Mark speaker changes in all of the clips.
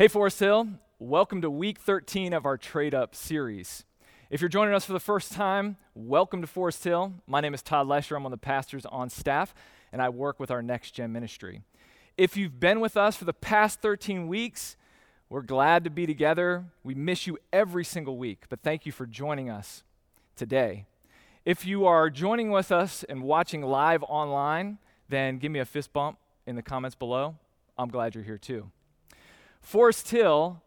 Speaker 1: Hey, Forest Hill, welcome to week 13 of our Trade Up series. If you're joining us for the first time, welcome to Forest Hill. My name is Todd Lesher. I'm one of the pastors on staff, and I work with our Next Gen ministry. If you've been with us for the past 13 weeks, we're glad to be together. We miss you every single week, but thank you for joining us today. If you are joining with us and watching live online, then give me a fist bump in the comments below. I'm glad you're here too. Forest Hill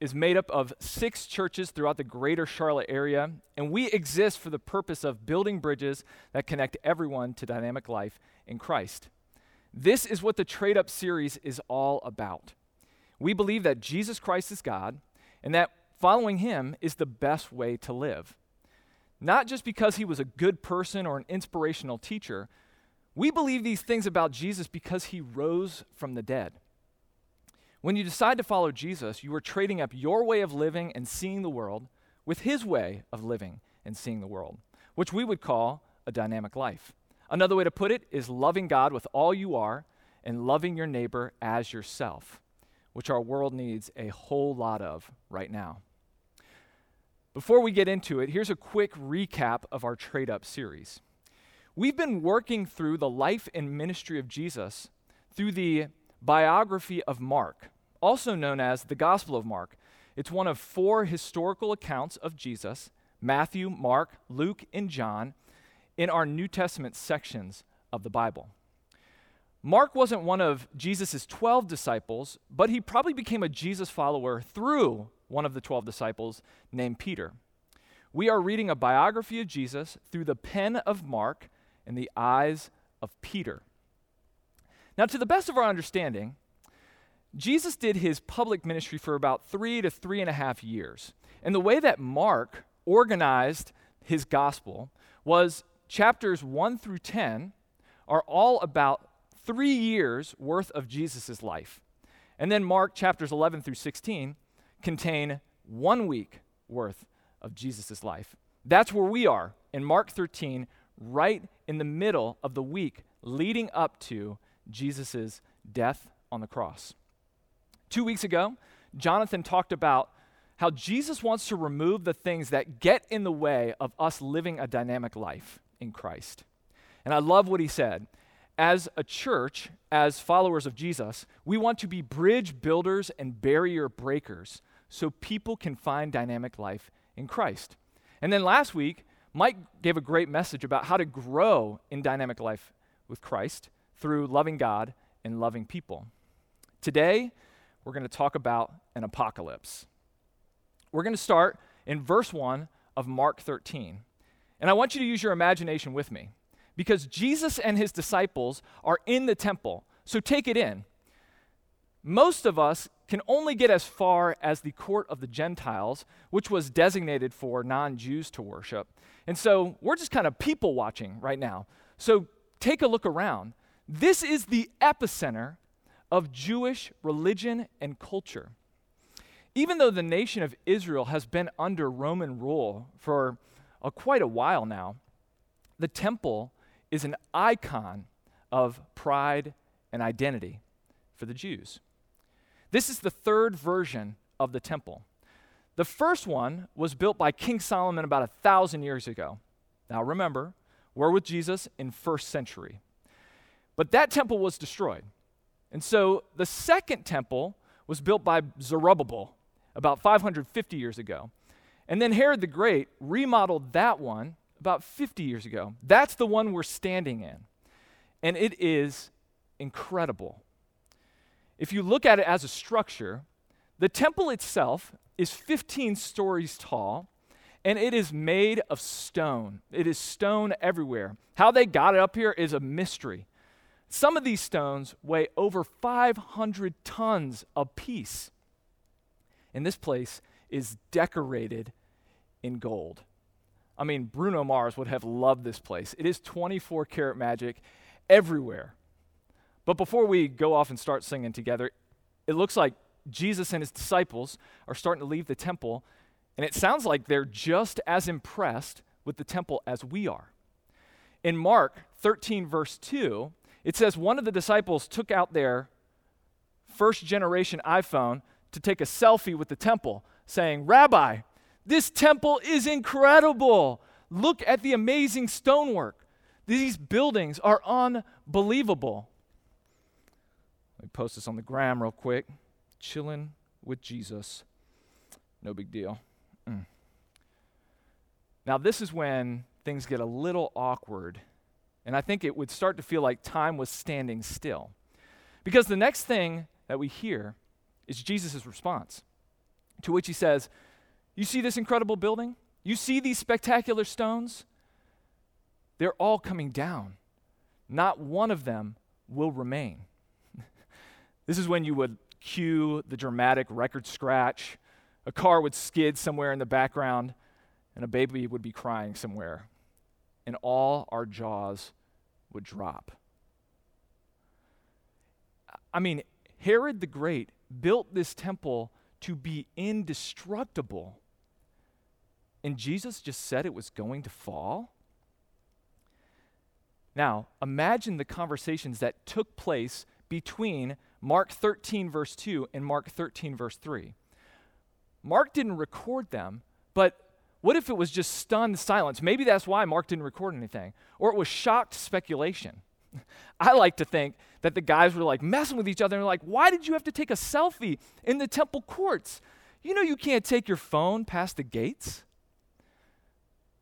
Speaker 1: is made up of six churches throughout the greater Charlotte area, and we exist for the purpose of building bridges that connect everyone to dynamic life in Christ. This is what the Trade Up series is all about. We believe that Jesus Christ is God and that following him is the best way to live. Not just because he was a good person or an inspirational teacher, we believe these things about Jesus because he rose from the dead. When you decide to follow Jesus, you are trading up your way of living and seeing the world with his way of living and seeing the world, which we would call a dynamic life. Another way to put it is loving God with all you are and loving your neighbor as yourself, which our world needs a whole lot of right now. Before we get into it, here's a quick recap of our Trade Up series. We've been working through the life and ministry of Jesus through the biography of Mark, also known as the Gospel of Mark. It's one of four historical accounts of Jesus Matthew, Mark, Luke, and John in our New Testament sections of the Bible. Mark wasn't one of Jesus' 12 disciples, but he probably became a Jesus follower through one of the 12 disciples named Peter. We are reading a biography of Jesus through the pen of Mark and the eyes of Peter. Now, to the best of our understanding, Jesus did his public ministry for about three to three and a half years. And the way that Mark organized his gospel was chapters 1 through 10 are all about three years worth of Jesus' life. And then Mark chapters 11 through 16 contain one week worth of Jesus' life. That's where we are in Mark 13, right in the middle of the week leading up to Jesus' death on the cross. Two weeks ago, Jonathan talked about how Jesus wants to remove the things that get in the way of us living a dynamic life in Christ. And I love what he said. As a church, as followers of Jesus, we want to be bridge builders and barrier breakers so people can find dynamic life in Christ. And then last week, Mike gave a great message about how to grow in dynamic life with Christ through loving God and loving people. Today, we're going to talk about an apocalypse. We're going to start in verse 1 of Mark 13. And I want you to use your imagination with me because Jesus and his disciples are in the temple. So take it in. Most of us can only get as far as the court of the Gentiles, which was designated for non Jews to worship. And so we're just kind of people watching right now. So take a look around. This is the epicenter of Jewish religion and culture. Even though the nation of Israel has been under Roman rule for a, quite a while now, the temple is an icon of pride and identity for the Jews. This is the third version of the temple. The first one was built by King Solomon about a thousand years ago. Now remember, we're with Jesus in first century. But that temple was destroyed. And so the second temple was built by Zerubbabel about 550 years ago. And then Herod the Great remodeled that one about 50 years ago. That's the one we're standing in. And it is incredible. If you look at it as a structure, the temple itself is 15 stories tall and it is made of stone. It is stone everywhere. How they got it up here is a mystery. Some of these stones weigh over 500 tons apiece. And this place is decorated in gold. I mean, Bruno Mars would have loved this place. It is 24 karat magic everywhere. But before we go off and start singing together, it looks like Jesus and his disciples are starting to leave the temple, and it sounds like they're just as impressed with the temple as we are. In Mark 13, verse 2, it says one of the disciples took out their first generation iPhone, to take a selfie with the temple, saying, Rabbi, this temple is incredible. Look at the amazing stonework. These buildings are unbelievable. Let me post this on the gram real quick. Chilling with Jesus. No big deal. Mm. Now, this is when things get a little awkward, and I think it would start to feel like time was standing still. Because the next thing that we hear is Jesus' response, to which he says, You see this incredible building? You see these spectacular stones? They're all coming down. Not one of them will remain. this is when you would cue the dramatic record scratch, a car would skid somewhere in the background, and a baby would be crying somewhere, and all our jaws would drop. I mean, Herod the Great built this temple to be indestructible. And Jesus just said it was going to fall? Now, imagine the conversations that took place between Mark 13, verse 2, and Mark 13, verse 3. Mark didn't record them, but what if it was just stunned silence? Maybe that's why Mark didn't record anything. Or it was shocked speculation. I like to think that the guys were like messing with each other and like, why did you have to take a selfie in the temple courts? You know you can't take your phone past the gates.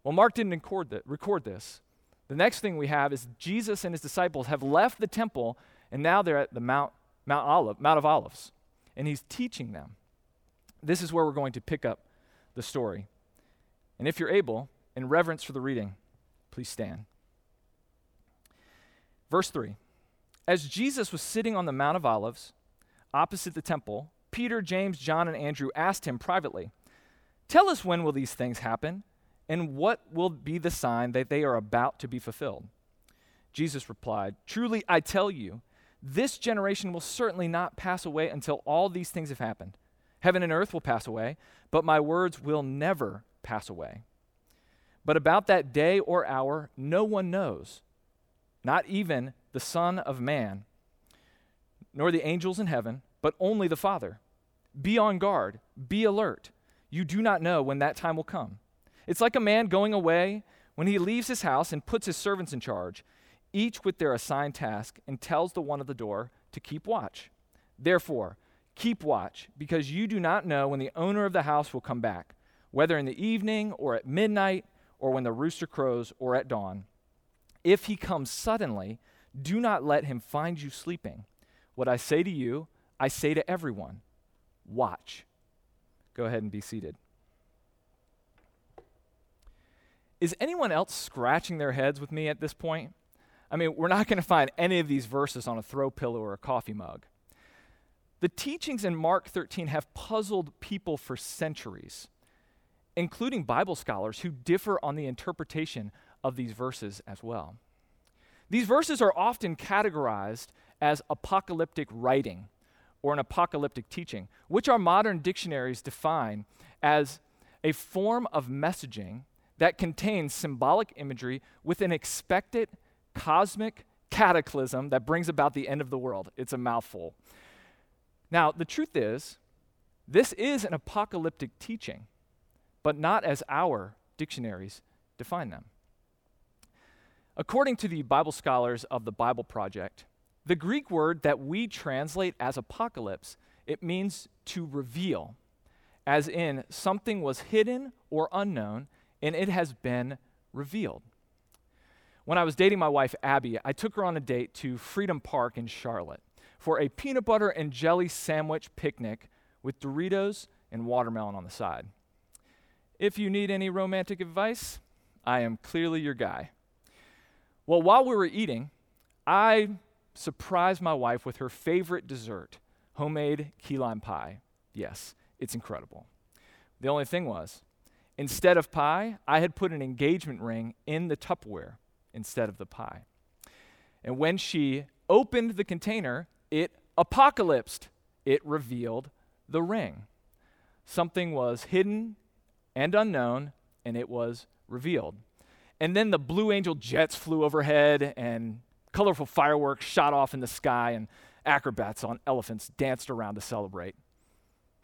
Speaker 1: Well, Mark didn't record, that, record this. The next thing we have is Jesus and his disciples have left the temple and now they're at the Mount, Mount, Olive, Mount of Olives and he's teaching them. This is where we're going to pick up the story. And if you're able, in reverence for the reading, please stand. Verse 3 As Jesus was sitting on the Mount of Olives, opposite the temple, Peter, James, John, and Andrew asked him privately, Tell us when will these things happen, and what will be the sign that they are about to be fulfilled? Jesus replied, Truly I tell you, this generation will certainly not pass away until all these things have happened. Heaven and earth will pass away, but my words will never pass away. But about that day or hour, no one knows not even the Son of Man, nor the angels in heaven, but only the Father. Be on guard, be alert. You do not know when that time will come. It's like a man going away when he leaves his house and puts his servants in charge, each with their assigned task, and tells the one at the door to keep watch. Therefore, keep watch, because you do not know when the owner of the house will come back, whether in the evening or at midnight or when the rooster crows or at dawn. If he comes suddenly, do not let him find you sleeping. What I say to you, I say to everyone watch. Go ahead and be seated. Is anyone else scratching their heads with me at this point? I mean, we're not going to find any of these verses on a throw pillow or a coffee mug. The teachings in Mark 13 have puzzled people for centuries, including Bible scholars who differ on the interpretation of these verses as well. These verses are often categorized as apocalyptic writing or an apocalyptic teaching, which our modern dictionaries define as a form of messaging that contains symbolic imagery with an expected cosmic cataclysm that brings about the end of the world. It's a mouthful. Now, the truth is, this is an apocalyptic teaching, but not as our dictionaries define them. According to the Bible scholars of the Bible Project, the Greek word that we translate as apocalypse, it means to reveal, as in something was hidden or unknown and it has been revealed. When I was dating my wife Abby, I took her on a date to Freedom Park in Charlotte for a peanut butter and jelly sandwich picnic with Doritos and watermelon on the side. If you need any romantic advice, I am clearly your guy. Well, while we were eating, I surprised my wife with her favorite dessert, homemade key lime pie. Yes, it's incredible. The only thing was, instead of pie, I had put an engagement ring in the Tupperware instead of the pie. And when she opened the container, it apocalypsed. It revealed the ring. Something was hidden and unknown, and it was revealed. And then the Blue Angel jets flew overhead, and colorful fireworks shot off in the sky, and acrobats on elephants danced around to celebrate.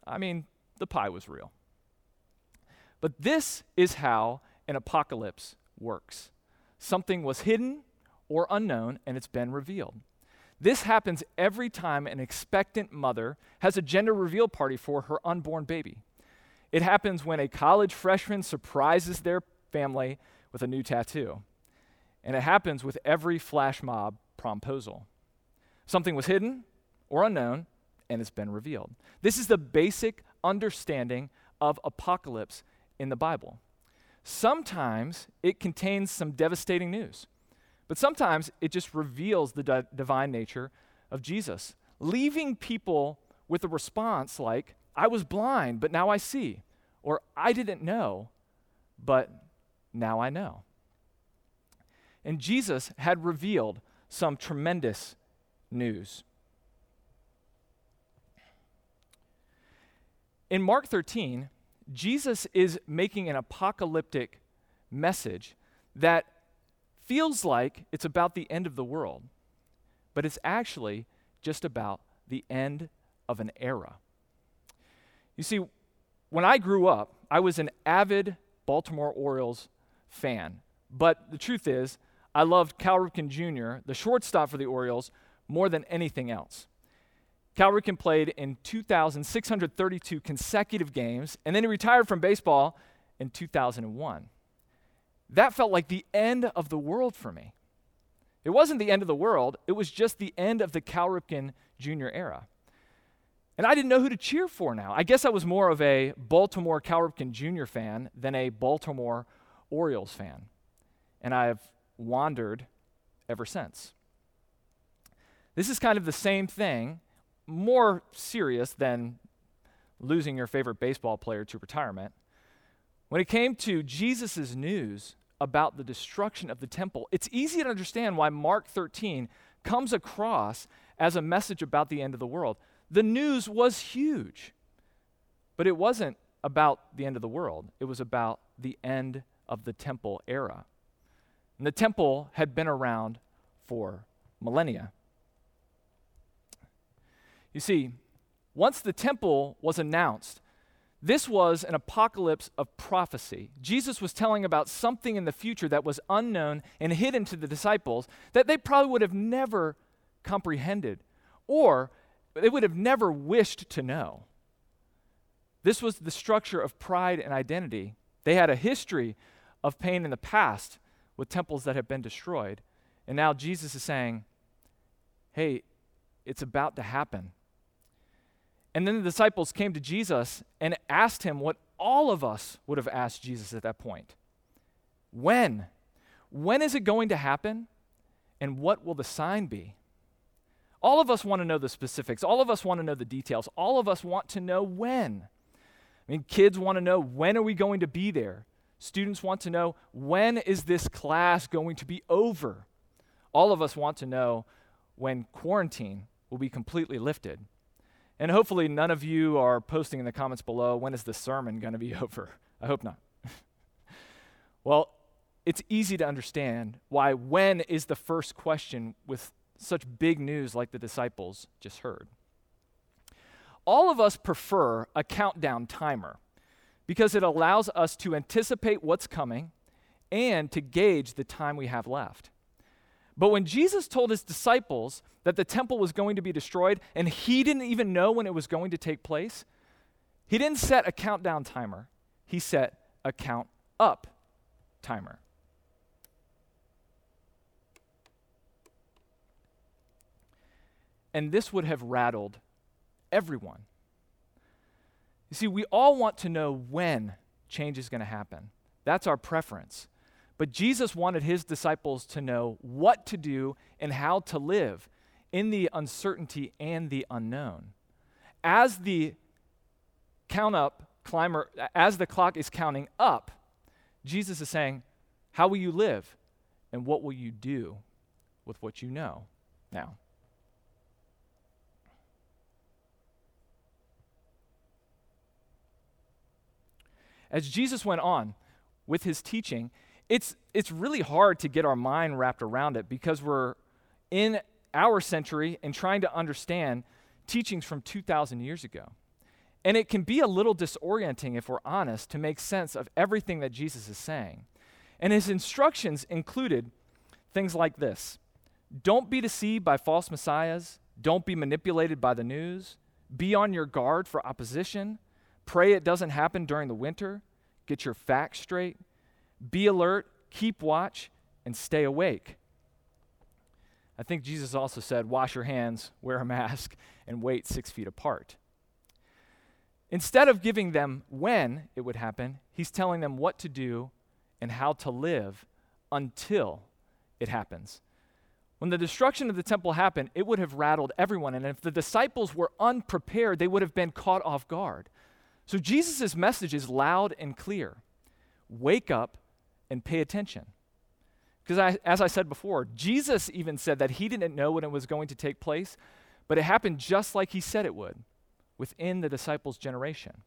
Speaker 1: I mean, the pie was real. But this is how an apocalypse works something was hidden or unknown, and it's been revealed. This happens every time an expectant mother has a gender reveal party for her unborn baby. It happens when a college freshman surprises their family with a new tattoo. And it happens with every flash mob promposal. Something was hidden or unknown, and it's been revealed. This is the basic understanding of apocalypse in the Bible. Sometimes it contains some devastating news, but sometimes it just reveals the di- divine nature of Jesus, leaving people with a response like, I was blind, but now I see, or I didn't know, but now I know. And Jesus had revealed some tremendous news. In Mark 13, Jesus is making an apocalyptic message that feels like it's about the end of the world, but it's actually just about the end of an era. You see, when I grew up, I was an avid Baltimore Orioles fan. But the truth is, I loved Cal Ripken Jr., the shortstop for the Orioles, more than anything else. Cal Ripken played in 2,632 consecutive games, and then he retired from baseball in 2001. That felt like the end of the world for me. It wasn't the end of the world, it was just the end of the Cal Ripken Jr. era. And I didn't know who to cheer for now. I guess I was more of a Baltimore Cal Ripken Jr. fan than a Baltimore Orioles fan. And I've wandered ever since. This is kind of the same thing more serious than losing your favorite baseball player to retirement. When it came to Jesus' news about the destruction of the temple, it's easy to understand why Mark 13 comes across as a message about the end of the world. The news was huge, but it wasn't about the end of the world, it was about the end of the temple era. And the temple had been around for millennia. You see, once the temple was announced, this was an apocalypse of prophecy. Jesus was telling about something in the future that was unknown and hidden to the disciples that they probably would have never comprehended or they would have never wished to know. This was the structure of pride and identity. They had a history of pain in the past with temples that have been destroyed. And now Jesus is saying, hey, it's about to happen. And then the disciples came to Jesus and asked him what all of us would have asked Jesus at that point When? When is it going to happen? And what will the sign be? All of us want to know the specifics. All of us want to know the details. All of us want to know when. I mean, kids want to know when are we going to be there? Students want to know when is this class going to be over? All of us want to know when quarantine will be completely lifted. And hopefully, none of you are posting in the comments below, when is the sermon going to be over? I hope not. well, it's easy to understand why when is the first question with such big news like the disciples just heard. All of us prefer a countdown timer because it allows us to anticipate what's coming and to gauge the time we have left. But when Jesus told his disciples that the temple was going to be destroyed and he didn't even know when it was going to take place, he didn't set a countdown timer. He set a count up timer. And this would have rattled everyone. You see, we all want to know when change is going to happen. That's our preference. But Jesus wanted his disciples to know what to do and how to live in the uncertainty and the unknown. As the count up climber, as the clock is counting up, Jesus is saying, How will you live? And what will you do with what you know now? As Jesus went on with his teaching, it's, it's really hard to get our mind wrapped around it because we're in our century and trying to understand teachings from 2,000 years ago. And it can be a little disorienting, if we're honest, to make sense of everything that Jesus is saying. And his instructions included things like this Don't be deceived by false messiahs, don't be manipulated by the news, be on your guard for opposition, pray it doesn't happen during the winter, get your facts straight, be alert, keep watch, and stay awake. I think Jesus also said, Wash your hands, wear a mask, and wait six feet apart. Instead of giving them when it would happen, he's telling them what to do and how to live until it happens. When the destruction of the temple happened, it would have rattled everyone. And if the disciples were unprepared, they would have been caught off guard. So Jesus' message is loud and clear wake up and pay attention. Because as I said before, Jesus even said that he didn't know when it was going to take place, but it happened just like he said it would within the disciples' generation.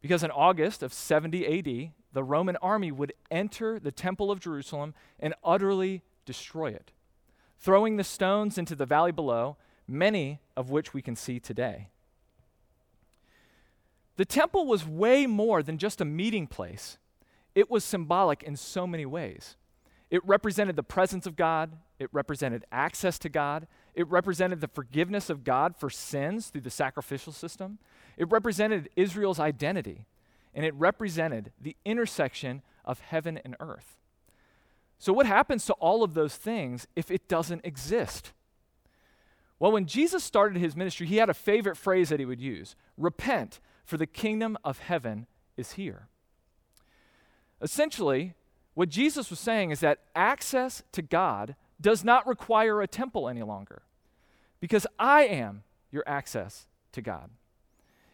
Speaker 1: Because in August of 70 AD, the Roman army would enter the temple of Jerusalem and utterly destroy it, throwing the stones into the valley below, many of which we can see today. The temple was way more than just a meeting place, it was symbolic in so many ways. It represented the presence of God, it represented access to God, it represented the forgiveness of God for sins through the sacrificial system, it represented Israel's identity, and it represented the intersection of heaven and earth. So, what happens to all of those things if it doesn't exist? Well, when Jesus started his ministry, he had a favorite phrase that he would use repent, for the kingdom of heaven is here. Essentially, what Jesus was saying is that access to God does not require a temple any longer because I am your access to God.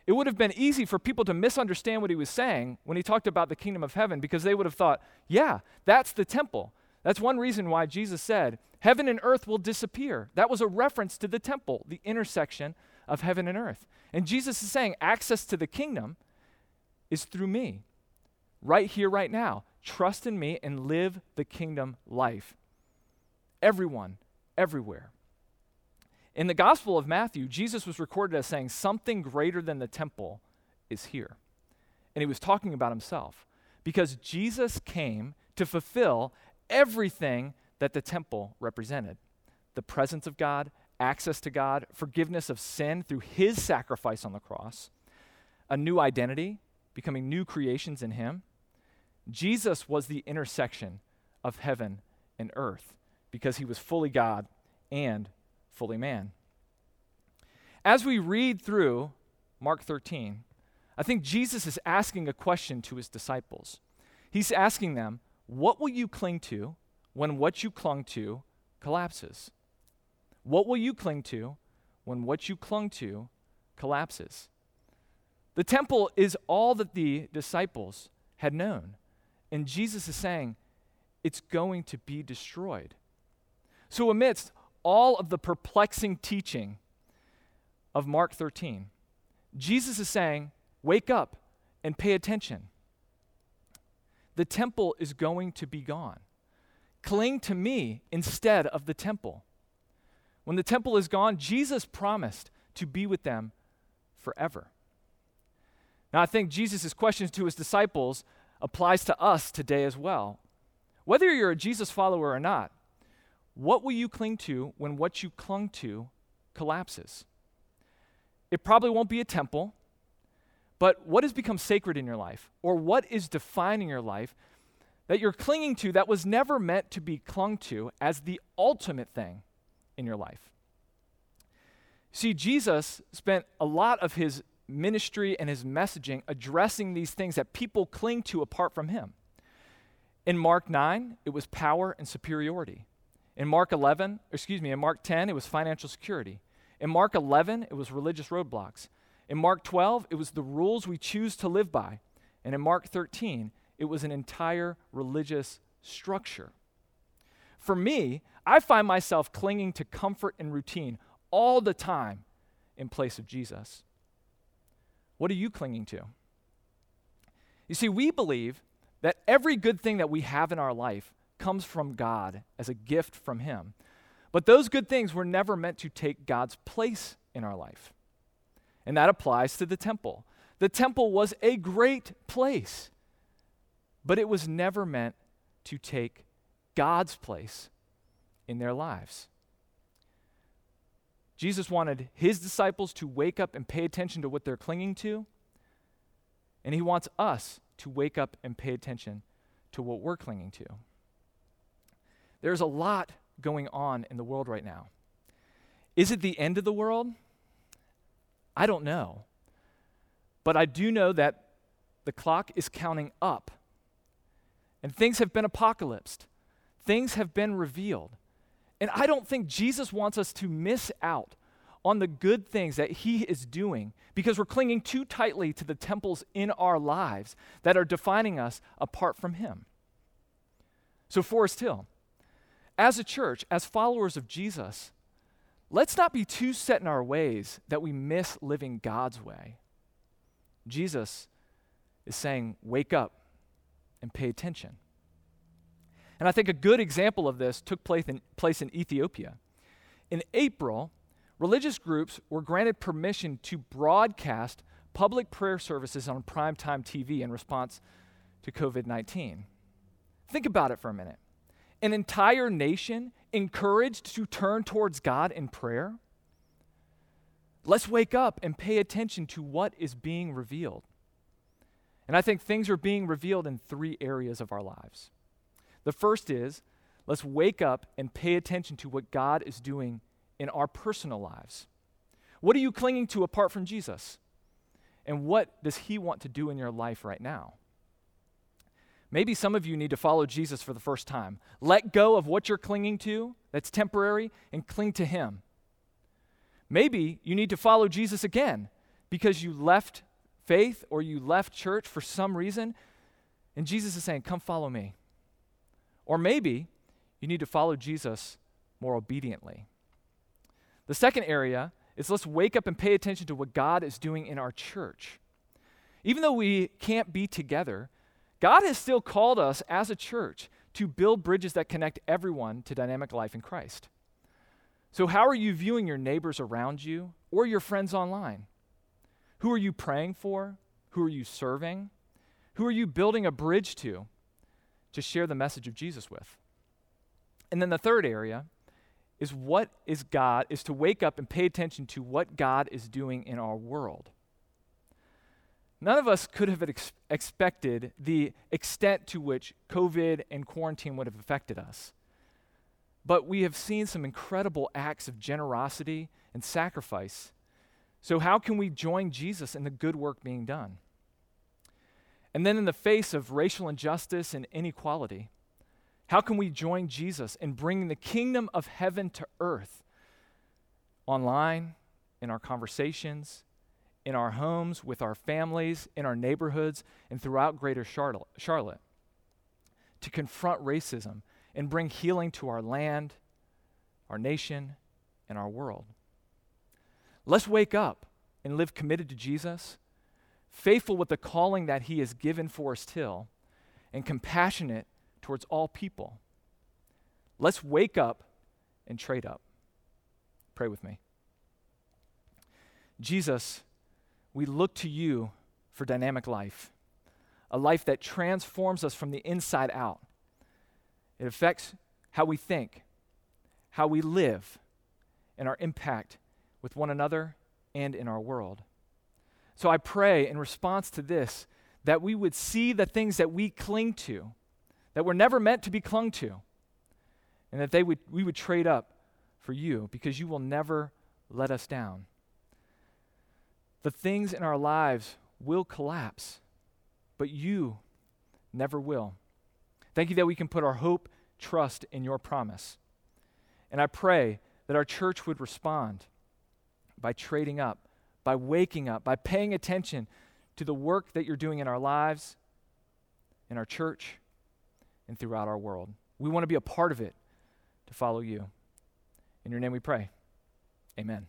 Speaker 1: It would have been easy for people to misunderstand what he was saying when he talked about the kingdom of heaven because they would have thought, yeah, that's the temple. That's one reason why Jesus said, Heaven and earth will disappear. That was a reference to the temple, the intersection of heaven and earth. And Jesus is saying, access to the kingdom is through me, right here, right now. Trust in me and live the kingdom life. Everyone, everywhere. In the Gospel of Matthew, Jesus was recorded as saying, Something greater than the temple is here. And he was talking about himself because Jesus came to fulfill everything that the temple represented the presence of God, access to God, forgiveness of sin through his sacrifice on the cross, a new identity, becoming new creations in him, Jesus was the intersection of heaven and earth because he was fully God and fully man. As we read through Mark 13, I think Jesus is asking a question to his disciples. He's asking them, What will you cling to when what you clung to collapses? What will you cling to when what you clung to collapses? The temple is all that the disciples had known. And Jesus is saying, it's going to be destroyed. So, amidst all of the perplexing teaching of Mark 13, Jesus is saying, Wake up and pay attention. The temple is going to be gone. Cling to me instead of the temple. When the temple is gone, Jesus promised to be with them forever. Now, I think Jesus' questions to his disciples applies to us today as well. Whether you're a Jesus follower or not, what will you cling to when what you clung to collapses? It probably won't be a temple, but what has become sacred in your life? Or what is defining your life that you're clinging to that was never meant to be clung to as the ultimate thing in your life? See, Jesus spent a lot of his ministry and his messaging addressing these things that people cling to apart from him. In Mark 9, it was power and superiority. In Mark 11, excuse me, in Mark 10, it was financial security. In Mark 11, it was religious roadblocks. In Mark 12, it was the rules we choose to live by. And in Mark 13, it was an entire religious structure. For me, I find myself clinging to comfort and routine all the time in place of Jesus. What are you clinging to? You see, we believe that every good thing that we have in our life comes from God as a gift from Him. But those good things were never meant to take God's place in our life. and that applies to the temple. The temple was a great place, but it was never meant to take God's place in their lives. Jesus wanted his disciples to wake up and pay attention to what they're clinging to, and he wants us to wake up and pay attention to what we're clinging to. There's a lot going on in the world right now. Is it the end of the world? I don't know. But I do know that the clock is counting up. And things have been apocalypsed. Things have been revealed. And I don't think Jesus wants us to miss out on the good things that he is doing because we're clinging too tightly to the temples in our lives that are defining us apart from him. So, Forest Hill, as a church, as followers of Jesus, let's not be too set in our ways that we miss living God's way. Jesus is saying, wake up and pay attention. And I think a good example of this took place in, place in Ethiopia. In April, religious groups were granted permission to broadcast public prayer services on primetime TV in response to COVID 19. Think about it for a minute an entire nation encouraged to turn towards God in prayer? Let's wake up and pay attention to what is being revealed. And I think things are being revealed in three areas of our lives. The first is let's wake up and pay attention to what God is doing in our personal lives. What are you clinging to apart from Jesus? And what does He want to do in your life right now? Maybe some of you need to follow Jesus for the first time. Let go of what you're clinging to that's temporary and cling to Him. Maybe you need to follow Jesus again because you left faith or you left church for some reason, and Jesus is saying, Come follow me. Or maybe you need to follow Jesus more obediently. The second area is let's wake up and pay attention to what God is doing in our church. Even though we can't be together, God has still called us as a church to build bridges that connect everyone to dynamic life in Christ. So, how are you viewing your neighbors around you or your friends online? Who are you praying for? Who are you serving? Who are you building a bridge to to share the message of Jesus with? And then the third area is what is God, is to wake up and pay attention to what God is doing in our world. None of us could have ex- expected the extent to which COVID and quarantine would have affected us. But we have seen some incredible acts of generosity and sacrifice. So, how can we join Jesus in the good work being done? And then, in the face of racial injustice and inequality, how can we join Jesus in bringing the kingdom of heaven to earth online, in our conversations, in our homes, with our families, in our neighborhoods, and throughout greater Charlotte to confront racism and bring healing to our land, our nation, and our world. Let's wake up and live committed to Jesus, faithful with the calling that He has given Forest Hill, and compassionate towards all people. Let's wake up and trade up. Pray with me. Jesus we look to you for dynamic life, a life that transforms us from the inside out. It affects how we think, how we live, and our impact with one another and in our world. So I pray in response to this that we would see the things that we cling to, that were never meant to be clung to, and that they would, we would trade up for you because you will never let us down the things in our lives will collapse, but you never will. Thank you that we can put our hope, trust in your promise. And I pray that our church would respond by trading up, by waking up, by paying attention to the work that you're doing in our lives, in our church, and throughout our world. We want to be a part of it to follow you. In your name we pray. Amen.